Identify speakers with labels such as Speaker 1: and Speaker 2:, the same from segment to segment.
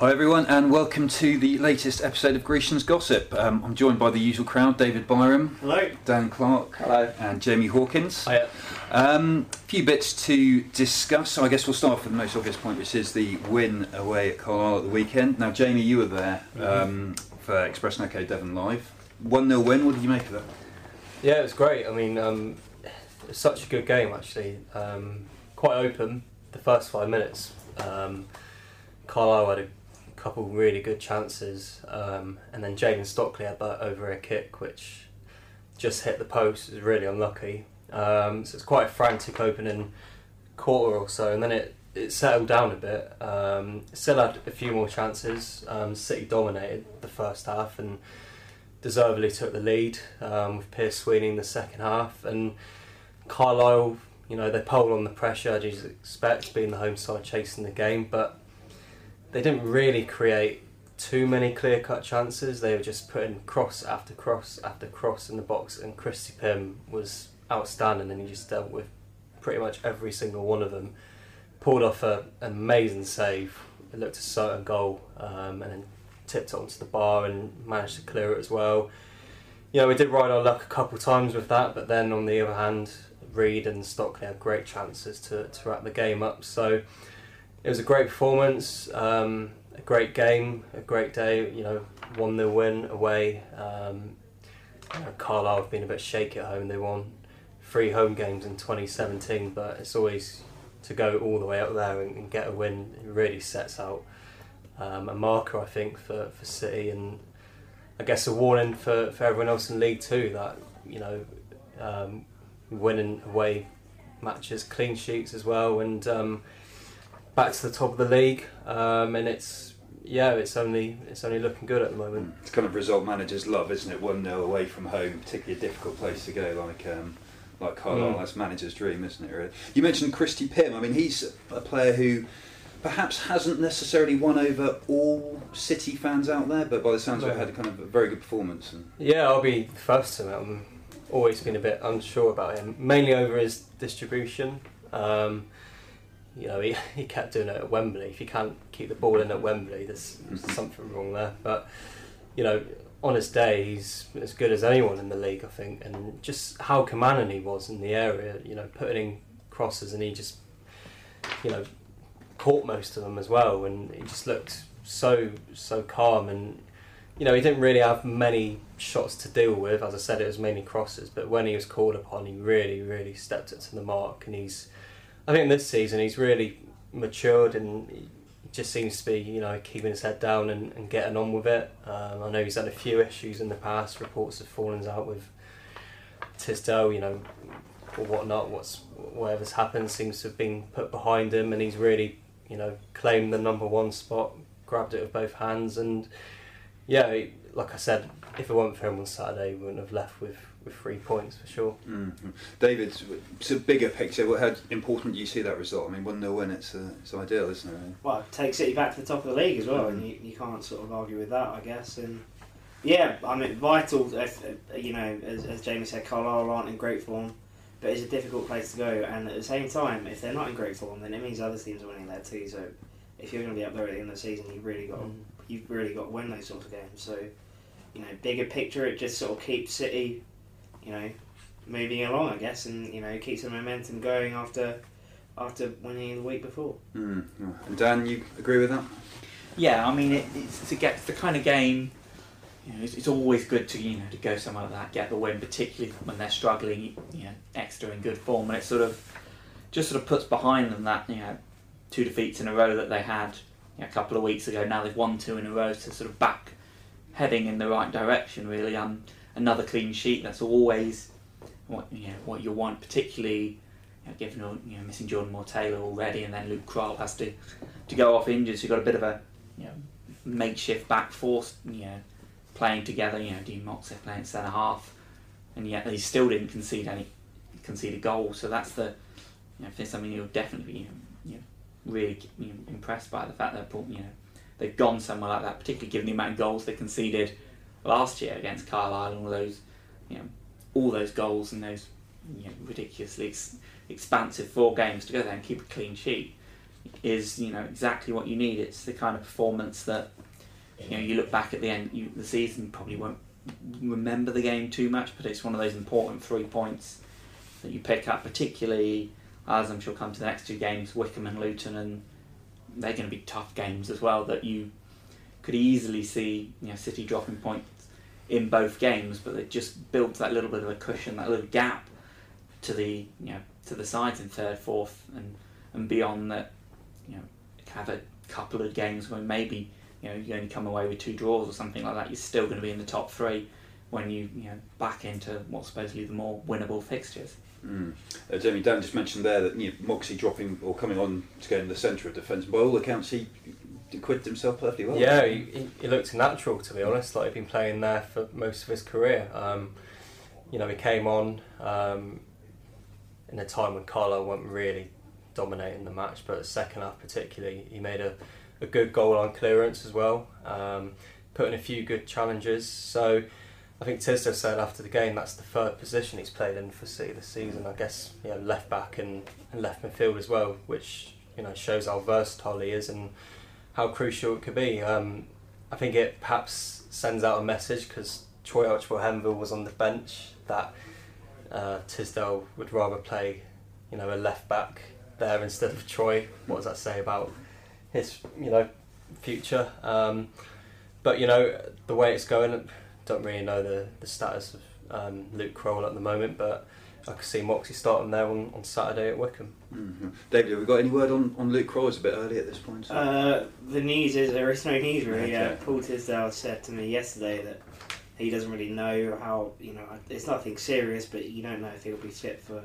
Speaker 1: Hi everyone, and welcome to the latest episode of Grecian's Gossip. Um, I'm joined by the usual crowd: David Byram,
Speaker 2: Hello.
Speaker 1: Dan Clark,
Speaker 2: Hello.
Speaker 1: and Jamie Hawkins.
Speaker 2: Hiya.
Speaker 1: Um, a few bits to discuss. So I guess we'll start off with the most obvious point, which is the win away at Carlisle at the weekend. Now, Jamie, you were there um, for Express and Echo Devon Live. One 0 win. What did you make of that?
Speaker 2: Yeah, it was great. I mean, um, it was such a good game actually. Um, quite open the first five minutes. Um, Carlisle had a couple really good chances, um, and then Jayden Stockley had that over a kick which just hit the post. It was really unlucky. Um, so it's quite a frantic opening quarter or so, and then it, it settled down a bit. Um, still had a few more chances. Um, City dominated the first half and deservedly took the lead um, with Pierce Sweeney in the second half. And Carlisle, you know, they pulled on the pressure as you'd expect, being the home side chasing the game, but they didn't really create too many clear cut chances. They were just putting cross after cross after cross in the box, and Christy Pym was outstanding, and he just dealt with pretty much every single one of them. Pulled off a, an amazing save. It looked a certain goal, um, and then tipped it onto the bar and managed to clear it as well. You know, we did ride our luck a couple times with that, but then on the other hand, Reid and Stockley had great chances to, to wrap the game up. So it was a great performance, um, a great game, a great day. You know, one 0 win away. Um, you know, Carlisle have been a bit shaky at home. They won three home games in 2017, but it's always to go all the way up there and, and get a win. It really sets out um, a marker, I think, for, for City, and I guess a warning for, for everyone else in League Two that you know um, winning away matches, clean sheets as well, and um, back to the top of the league. Um, and it's yeah, it's only it's only looking good at the moment.
Speaker 1: It's kind of result managers love, isn't it? One 0 away from home, particularly a difficult place to go, like um, like Carlisle.
Speaker 2: Mm.
Speaker 1: That's manager's dream, isn't it? Really. You mentioned Christy Pym. I mean, he's a player who perhaps hasn't necessarily won over all City fans out there, but by the sounds of it, had a kind of a very good performance. And
Speaker 2: Yeah, I'll be the first to admit I'm always been a bit unsure about him, mainly over his distribution. Um, you know, he, he kept doing it at Wembley. If you can't keep the ball in at Wembley, there's something wrong there. But, you know, on his day, he's as good as anyone in the league, I think. And just how commanding he was in the area, you know, putting in crosses and he just, you know, caught most of them as well. And he just looked so, so calm and you know, he didn't really have many shots to deal with. As I said, it was mainly crosses. But when he was called upon, he really, really stepped it to the mark. And he's, I think this season, he's really matured and just seems to be, you know, keeping his head down and, and getting on with it. Um, I know he's had a few issues in the past. Reports of fallings out with Tisdale, you know, or whatnot. What's whatever's happened seems to have been put behind him, and he's really, you know, claimed the number one spot, grabbed it with both hands, and yeah, like I said, if it weren't for him on Saturday, we wouldn't have left with, with three points for sure.
Speaker 1: Mhm. David, it's a bigger picture. What- How important do you see that result? I mean, one 0 win, it's uh, it's ideal, isn't it?
Speaker 3: well, take City back to the top of the league as well, and
Speaker 1: Mm.
Speaker 3: you, you can't sort of argue with that, I guess. And yeah, I mean, vital. If, uh, you know, as, as Jamie said, Carlisle aren't in great form, but it's a difficult place to go. And at the same time, if they're not in great form, then it means other teams are winning there too. So if you're going to be up there at the end of the season, you've really got
Speaker 2: Mm.
Speaker 3: you've really got to win those sorts of games. So you know, bigger picture, it just sort of keeps City, you know, moving along, I guess, and you know, keeps the momentum going after after winning the week before.
Speaker 1: Mm. And Dan, you agree with that?
Speaker 4: Yeah, I mean, it, it's, to get the kind of game. You know, it's, it's always good to you know to go somewhere like that, get the win, particularly when they're struggling. You know, Exeter in good form, and it sort of just sort of puts behind them that you know two defeats in a row that they had you know, a couple of weeks ago. Now they've won two in a row to sort of back heading in the right direction. Really, um, another clean sheet. That's always what you know what you want, particularly. You know, given you know missing Jordan Moore Taylor already, and then Luke Croll has to to go off injured, so you've got a bit of a you know makeshift back force, you know, playing together. You know, Dean Moxey playing centre half, and yet they still didn't concede any concede a goal. So that's the you know, there's something you'll definitely be you know, you know, really you know, impressed by the fact that you know they've gone somewhere like that, particularly given the amount of goals they conceded last year against Carlisle and all those you know all those goals and those you know, ridiculously ex- expansive four games to go there and keep a clean sheet is you know exactly what you need. It's the kind of performance that you know you look back at the end you, the season probably won't remember the game too much, but it's one of those important three points that you pick up, particularly as I'm sure come to the next two games, Wycombe and Luton, and they're going to be tough games as well. That you could easily see you know City dropping points in both games, but they just built that little bit of a cushion, that little gap to the you know to the sides in third, fourth, and and beyond that. You know, have a couple of games where maybe you know you only come away with two draws or something like that. You're still going to be in the top three when you you know back into what's supposedly the more winnable fixtures.
Speaker 1: Mm. Uh, Jamie Dan just mentioned there that you know, Moxey dropping or coming on to go in the centre of defence. By all accounts, he acquitted himself perfectly well.
Speaker 2: Yeah, he, he, looked natural to be honest. Like he'd been playing there for most of his career. Um, you know, he came on um, in a time when Carlo wasn't really dominating the match, but the second half particularly, he made a, a good goal on clearance as well, um, put in a few good challenges. So I think Tisdale said after the game that's the third position he's played in for City this season. I guess you know left back and, and left midfield as well, which you know shows how versatile he is and how crucial it could be. Um, I think it perhaps sends out a message because Troy Archibald-Henville was on the bench that uh, Tisdale would rather play, you know, a left back there instead of Troy. What does that say about his, you know, future? Um, but you know, the way it's going, don't really know the, the status of um, Luke Croll at the moment, but I could see Moxey starting there on, on Saturday at Wycombe.
Speaker 1: Mm-hmm. David, have we got any word on, on Luke Croll? A bit early at this point. So.
Speaker 3: Uh, the news is there is no news really.
Speaker 1: Okay.
Speaker 3: Yeah, Paul Tisdale said to me yesterday that he doesn't really know how you know it's nothing serious, but you don't know if he'll be fit for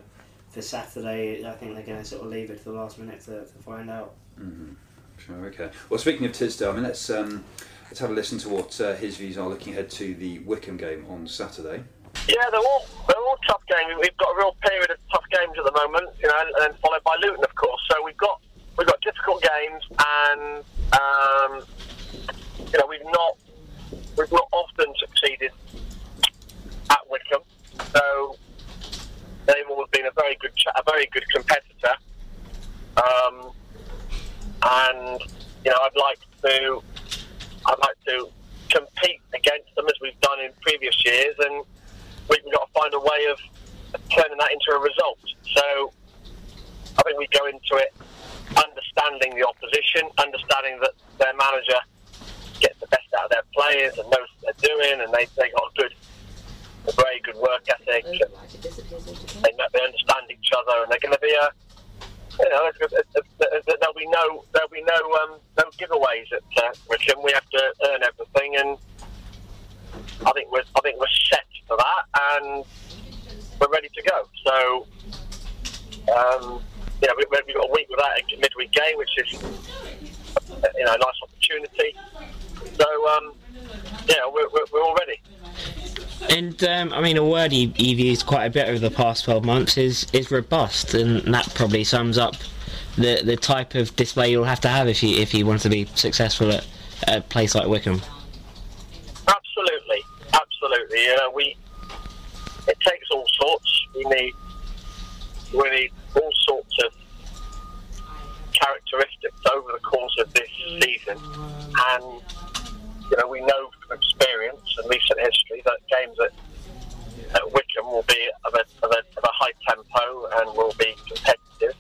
Speaker 3: for Saturday. I think they're going to sort of leave it to the last minute to, to find out.
Speaker 1: Mm-hmm. Sure, okay. Well, speaking of Tisdale, I mean, let's um, let's have a listen to what uh, his views are looking ahead to the Wycombe game on Saturday.
Speaker 5: Yeah, they're all they're all tough games. We've got a real period of tough games at the moment, you know, and, and followed by Luton, of course. So we've got we've got difficult games, and um, you know, we've not we've not often succeeded at Wycombe. So they've always been a very good ch- a very good competitor. Um, and you know, I'd like to I'd like to compete against them as we've done in previous years, and we've got to find a way of turning that into a result. So I think we go into it understanding the opposition, understanding that their manager gets the best out of their players and knows what they're doing, and they they got a good, a very good work ethic. And they know- they understand each other, and they're going to be a know, there's- there's- there's- there'll be no there'll be no um, no giveaways at uh, Wycombe. We have to earn everything, and I think we're I think we're set for that, and we're ready to go. So, um, yeah, we, we've got a week without a midweek game, which is you know a nice opportunity. So, um, yeah, we're, we're, we're all ready.
Speaker 6: And um, I mean, a word you've used quite a bit over the past 12 months is, is robust, and that probably sums up the the type of display you'll have to have if you if you want to be successful at, a place like Wycombe.
Speaker 5: Absolutely, absolutely. You know, we it takes all sorts. We need we need all sorts of characteristics over the course of this season, and you know we know from experience and recent history that games at, at Wycombe will be of a, of, a, of a high tempo and will be competitive,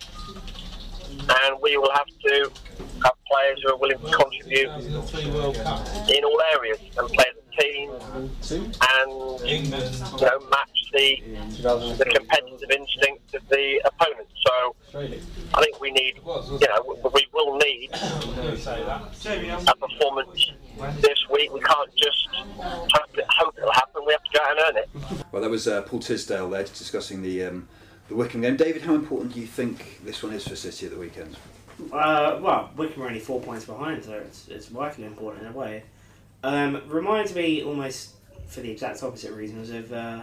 Speaker 5: and we will have to have players who are willing to contribute in all areas and play as a team and you know match the the competitive instinct of the opponent. So I think we need you know we- will need a performance this week. We can't just hope it'll happen. We have to go out and earn it.
Speaker 1: Well, that was uh, Paul Tisdale there discussing the um, the Wycombe game. David, how important do you think this one is for City at the weekend?
Speaker 3: Uh, well, Wycombe are only four points behind, so it's, it's vitally important in a way. Um, reminds me almost, for the exact opposite reasons, of uh,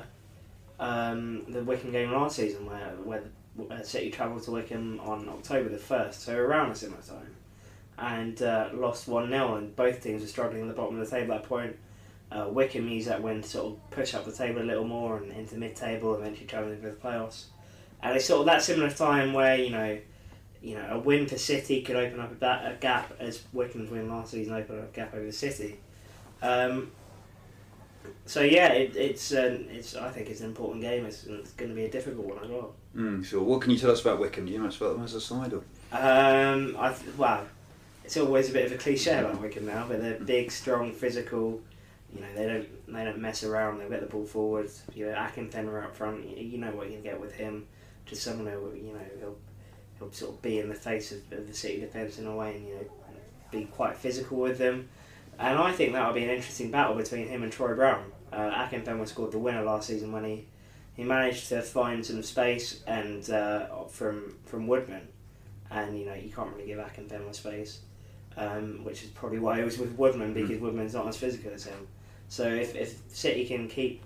Speaker 3: um, the Wycombe game last season, where where the, City travelled to Wycombe on October the first, so around a similar time, and uh, lost one 0 and both teams were struggling at the bottom of the table at that point. Uh, Wycombe used that win to sort of push up the table a little more and into mid-table, eventually travelling for the playoffs. And it's sort of that similar time where you know you know, a win for City could open up a, gap as Wycombe's win last season opened up a gap over the City. Um, so yeah, it, it's um, it's I think it's an important game. It's, it's going to be a difficult one as well.
Speaker 1: Mm, sure. What can you tell us about Wycombe? Do you know much about them as a side? Or?
Speaker 3: Um, I th- well, it's always a bit of a cliche about Wycombe now, but they're big, strong, physical. You know, they don't they don't mess around. They get the ball forward. You know, Akinfenwa up front. You, you know what you can get with him. Just someone who you know he'll he'll sort of be in the face of, of the City defence in a way, and you know, be quite physical with them. And I think that'll be an interesting battle between him and Troy Brown. Uh, Akinfenwa scored the winner last season when he, he managed to find some space and uh, from from Woodman, and you know you can't really give Akinfenwa space, um, which is probably why he was with Woodman because Woodman's not as physical as him. So if, if City can keep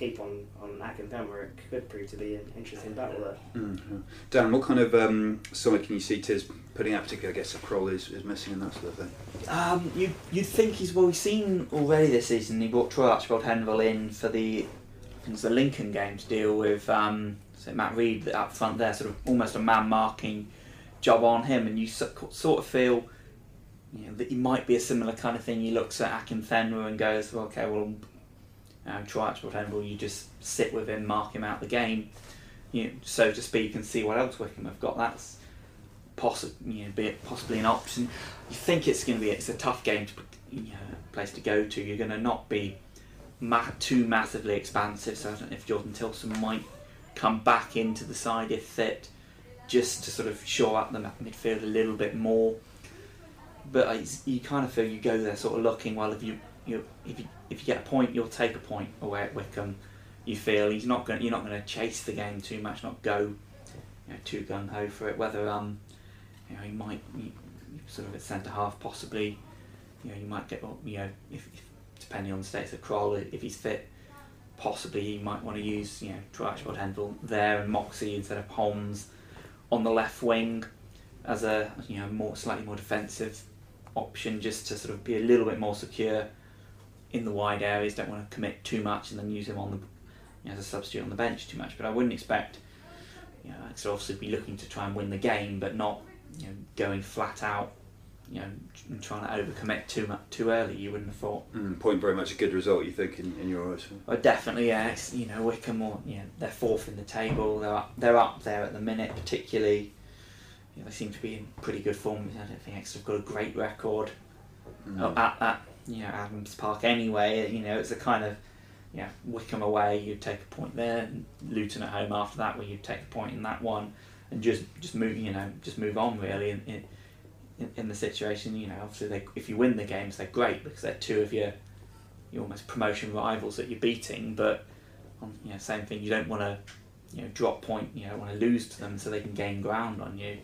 Speaker 3: keep on on Akinfenwa, it could prove to be an interesting battle there.
Speaker 1: Mm, yeah. Dan, what kind of um, side can you see Tiz putting out? Particularly, I guess, if Croll is, is missing and that sort of thing.
Speaker 4: Um, you you'd think he's well. We've seen already this season. He brought Troy Archibald Henville in for the I it's the Lincoln game to deal with um, so Matt Rhead up front there, sort of almost a man marking job on him, and you sort of feel you know, that he might be a similar kind of thing. He looks at Akinfenwa and goes, well, okay, well, um, Troy Archibald Henville, you just sit with him, mark him out the game, you know, so to speak, and see what else Wycombe have got. That's possibly you know, be it possibly an option. You think it's going to be it's a tough game to you know, place to go to. You're going to not be ma- too massively expansive. So I don't know if Jordan Tillson might come back into the side if fit, just to sort of shore up the midfield a little bit more. But you kind of feel you go there sort of looking well if you, you if you if you get a point you'll take a point away at Wycombe. You feel he's not going you're not going to chase the game too much, not go you know, too gung ho for it. Whether um you know he might you, sort of at centre half possibly you know you might get you know if, if depending on the status of Croll if he's fit possibly he might want to use you know Troy Archibald Henville there and Moxey instead of Holmes on the left wing as a you know more slightly more defensive option just to sort of be a little bit more secure in the wide areas don't want to commit too much and then use him on the you know, as a substitute on the bench too much but I wouldn't expect you know to obviously be looking to try and win the game but not you know going flat out you know and trying to overcommit too much too early you wouldn't have thought
Speaker 1: Mm, point very much a good result, you think, in, in your eyes?
Speaker 4: well, definitely, yeah. It's, you know, Wycombe, or, you know, they're fourth in the table. They're up, they're up there at the minute, particularly. You know, they seem to be in pretty good form. I don't think Exeter have got a great record
Speaker 1: Mm.
Speaker 4: at, at you know Adams Park anyway. You know, it's a kind of you know Wycombe away, you'd take a point there. and Luton at home after that, where you'd take a point in that one, and just just move you know just move on really in in, in, in the situation. You know, obviously they, if you win the games, they're great because they're two of your your almost promotion rivals that you're beating. But on you know same thing, you don't want to you know drop point. You don't want to lose to them so they can gain ground on you.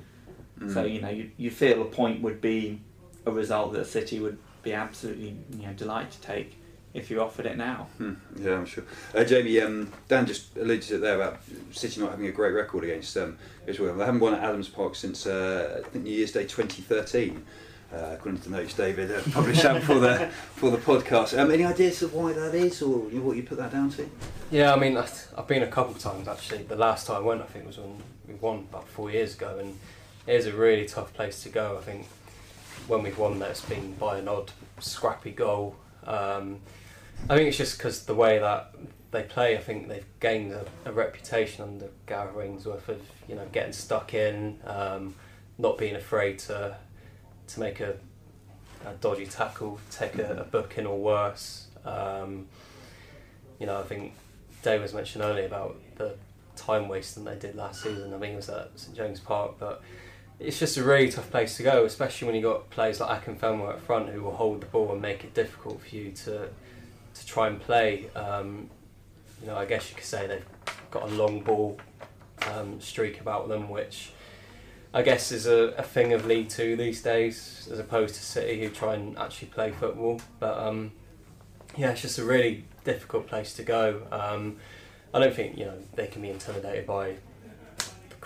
Speaker 1: Mm.
Speaker 4: So you know you, you feel a point would be a result that City would be absolutely you know delighted to take if you offered it now.
Speaker 1: Hmm, yeah, I'm sure. Uh, Jamie, um, Dan just alluded to it there about City not having a great record against um, Israel. They haven't won at Adams Park since uh, I think New Year's Day 2013. Uh, according to the notes David uh, published out for the for the podcast. Um, any ideas of why that is, or what you put that down to?
Speaker 2: Yeah, I mean, I th- I've been a couple of times actually. The last time I went, I think, was when we won about four years ago, and it is a really tough place to go. I think when we've won that, it's been by an odd, scrappy goal. Um, I think it's just because the way that they play. I think they've gained a, a reputation under Gareth Ainsworth of you know getting stuck in, um, not being afraid to to make a, a dodgy tackle, take a, a booking or worse. Um, you know, I think Dave was mentioned earlier about the time wasting they did last season. I think it was at St James Park, but it's just a really tough place to go, especially when you've got players like Akinfenwa up front who will hold the ball and make it difficult for you to to try and play. Um, you know, I guess you could say they've got a long ball um, streak about them, which I guess is a, a thing of League Two these days, as opposed to City who try and actually play football. But um, yeah, it's just a really difficult place to go. Um, I don't think you know they can be intimidated by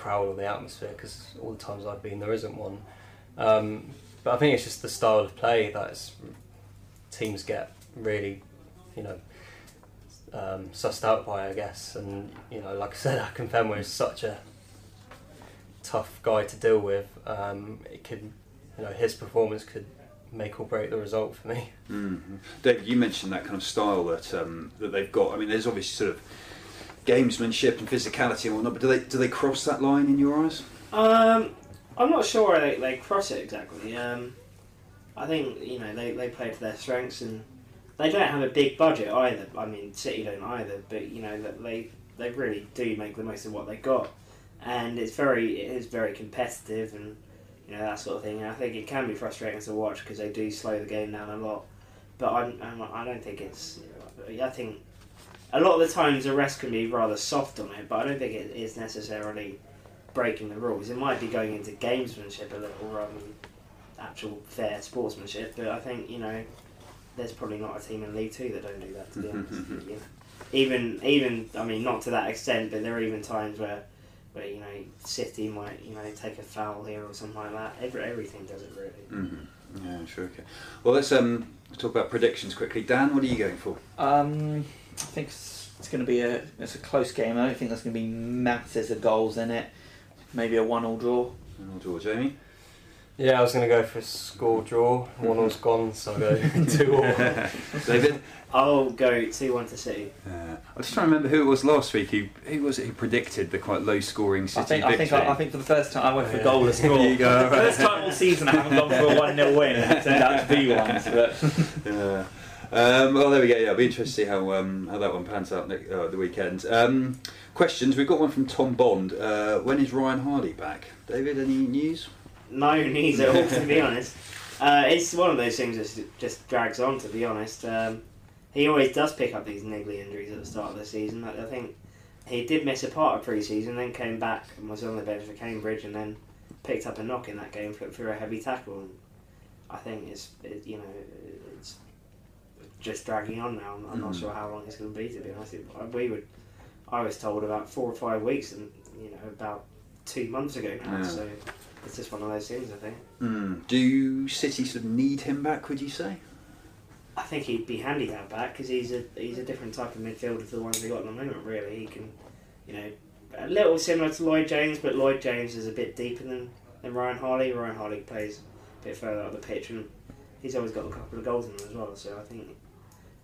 Speaker 2: crowd or the atmosphere because all the times I've been there isn't one. Um, but I think it's just the style of play that teams get really, you know, um, sussed out by, I guess. And you know, like I said, Akinfenwa is such a tough guy to deal with. Um, it could, you know, his performance could make or break the result for me.
Speaker 1: Mm-hmm. David, you mentioned that kind of style that um, that they've got. I mean, there's obviously sort of gamesmanship and physicality and whatnot, but do they do they cross that line in your eyes?
Speaker 3: Um, I'm not sure they, they cross it exactly. Um, I think you know they, they play to their strengths and they don't have a big budget either. I mean, City don't either, but you know that they they really do make the most of what they got, and it's very it is very competitive and you know that sort of thing. And I think it can be frustrating to watch because they do slow the game down a lot. But I'm, I'm I don't think it's. I think a lot of the times the rest can be rather soft on it, but I don't think it is necessarily breaking the rules. It might be going into gamesmanship a little rather than actual fair sportsmanship. But I think you know, there's probably not a team in League Two that don't do that. To be honest, you even even I mean not to that extent, but there are even times where. Where you know City might you know take a foul here or something like that. Every, everything does it really.
Speaker 1: Mm-hmm. Yeah, sure. Okay. Well, let's um talk about predictions quickly. Dan, what are you going for?
Speaker 4: Um, I think it's, it's going to be a it's a close game. I don't think there's going to be masses of goals in it. Maybe a one-all draw.
Speaker 1: One all draw, Jamie.
Speaker 2: Yeah, I was going to go for a score draw. One all's gone, so I'll go two all.
Speaker 1: David.
Speaker 3: I'll go two one to City.
Speaker 1: Uh, I'm just trying to remember who it was last week. Who who was it who predicted the quite low-scoring City
Speaker 4: I think I think I, I think for the first time I went for
Speaker 2: Yeah.
Speaker 4: goalless draw.
Speaker 1: There you go, right.
Speaker 4: First time all season I haven't gone for a one 0 win. It turned out to be one. But
Speaker 1: Yeah. Um, well, there we go. Yeah, it'll be interesting to see how um, how that one pans out next, uh, the weekend. Um, questions. We've got one from Tom Bond. Uh, when is Ryan Harley back? David, any news?
Speaker 3: No news at all, to be honest. Uh, it's one of those things that just drags on, to be honest. Um, he always does pick up these niggly injuries at the start of the season. I I think he did miss a part of pre-season, then came back and was on the bench for Cambridge, and then picked up a knock in that game for a heavy tackle. And I think it's it, you know just dragging on now. I'm, I'm not
Speaker 1: Mm.
Speaker 3: sure how long it's going to be. To be honest, we would. I was told about four or five weeks, and you know about two months ago now.
Speaker 1: Yeah.
Speaker 3: So it's just one of those things. I think.
Speaker 1: Mm. Do City sort of need him back? Would you say?
Speaker 3: I think he'd be handy to have back because he's a he's a different type of midfielder to the ones we got at the moment. Really, he can, you know, a little similar to Lloyd James, but Lloyd James is a bit deeper than, than Ryan Harley. Ryan Harley plays a bit further up the pitch, and he's always got a couple of goals in him as well. So I think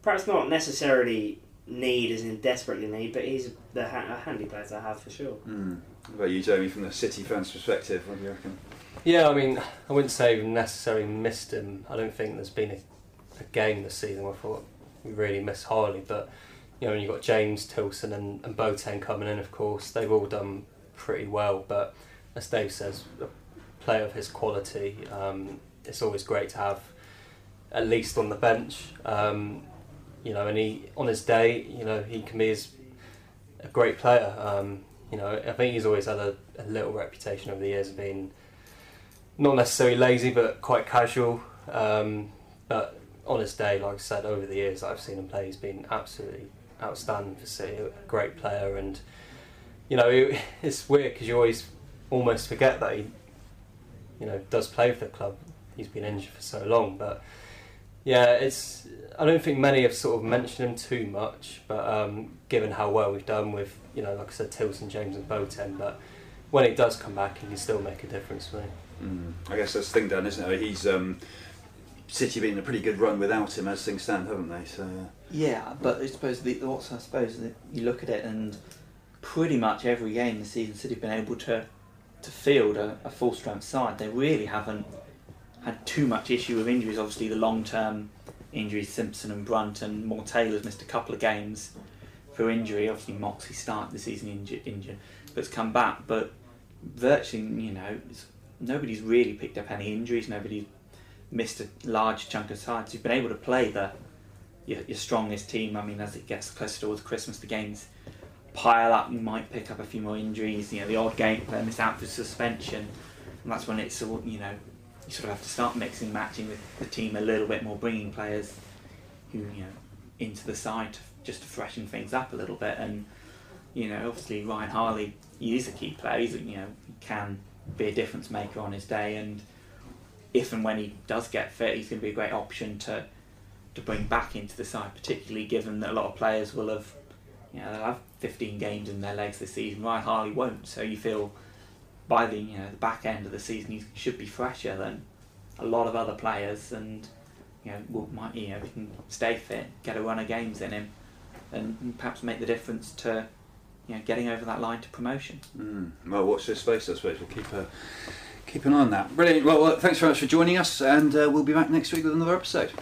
Speaker 3: perhaps not necessarily need as in desperately need, but he's the ha- a handy player to have for sure.
Speaker 1: Mm. What about you, Jamie, from the City fans' perspective? What do you reckon?
Speaker 2: Yeah, I mean, I wouldn't say we necessarily missed him. I don't think there's been a, a game this season where I thought we really missed Harley. But you know, when you've got James Tillson and, and Boateng coming in, of course, they've all done pretty well. But as Dave says, a player of his quality, um, it's always great to have at least on the bench. Um, you know, and he on his day, you know, he can be as a great player. Um, you know, I think he's always had a, a little reputation over the years of being not necessarily lazy, but quite casual. Um, but on his day, like I said, over the years I've seen him play, he's been absolutely outstanding for City. A great player, and you know, it, it's weird because you always almost forget that he, you know, does play for the club. He's been injured for so long, but yeah, it's. I don't think many have sort of mentioned him too much, but um, given how well we've done with, you know, like I said, Tillson, James, and Boateng, but when he does come back, he can still make a difference for me.
Speaker 1: Mm. I guess that's the thing, Dan, isn't it? He's um, City been in a pretty good run without him as things stand, haven't they? So uh,
Speaker 4: yeah, but I suppose the what's I suppose that you look at it and pretty much every game this season, City have been able to to field a, a full strength side. They really haven't had too much issue with injuries. Obviously, the long term injuries, Simpson and Brunt and Moore Taylor's missed a couple of games through injury. Obviously, Moxey started the season injured, injured, but come back. But virtually, you know, nobody's really picked up any injuries. Nobody's missed a large chunk of sides. You've been able to play the your, your strongest team. I mean, as it gets closer towards Christmas, the games pile up. You might pick up a few more injuries. You know, the odd game player miss out for suspension. and that's when it's all you know you sort of have to start mixing matching with the team a little bit more, bringing players who you know into the side to, just to freshen things up a little bit. And you know, obviously Ryan Harley, he is a key player. He's you know he can be a difference maker on his day, and if and when he does get fit, he's going to be a great option to to bring back into the side, particularly given that a lot of players will have you know they'll have 15 games in their legs this season. Ryan Harley won't, so you feel by the you know the back end of the season he should be fresher than a lot of other players, and you know will might you know he can stay fit, get a run of games in him, and perhaps make the difference to you know getting over that line to promotion.
Speaker 1: Mm. Well, watch this space, I suppose. We'll keep a keep an eye on that. Brilliant. Well, well thanks very much for joining us, and uh, we'll be back next week with another episode.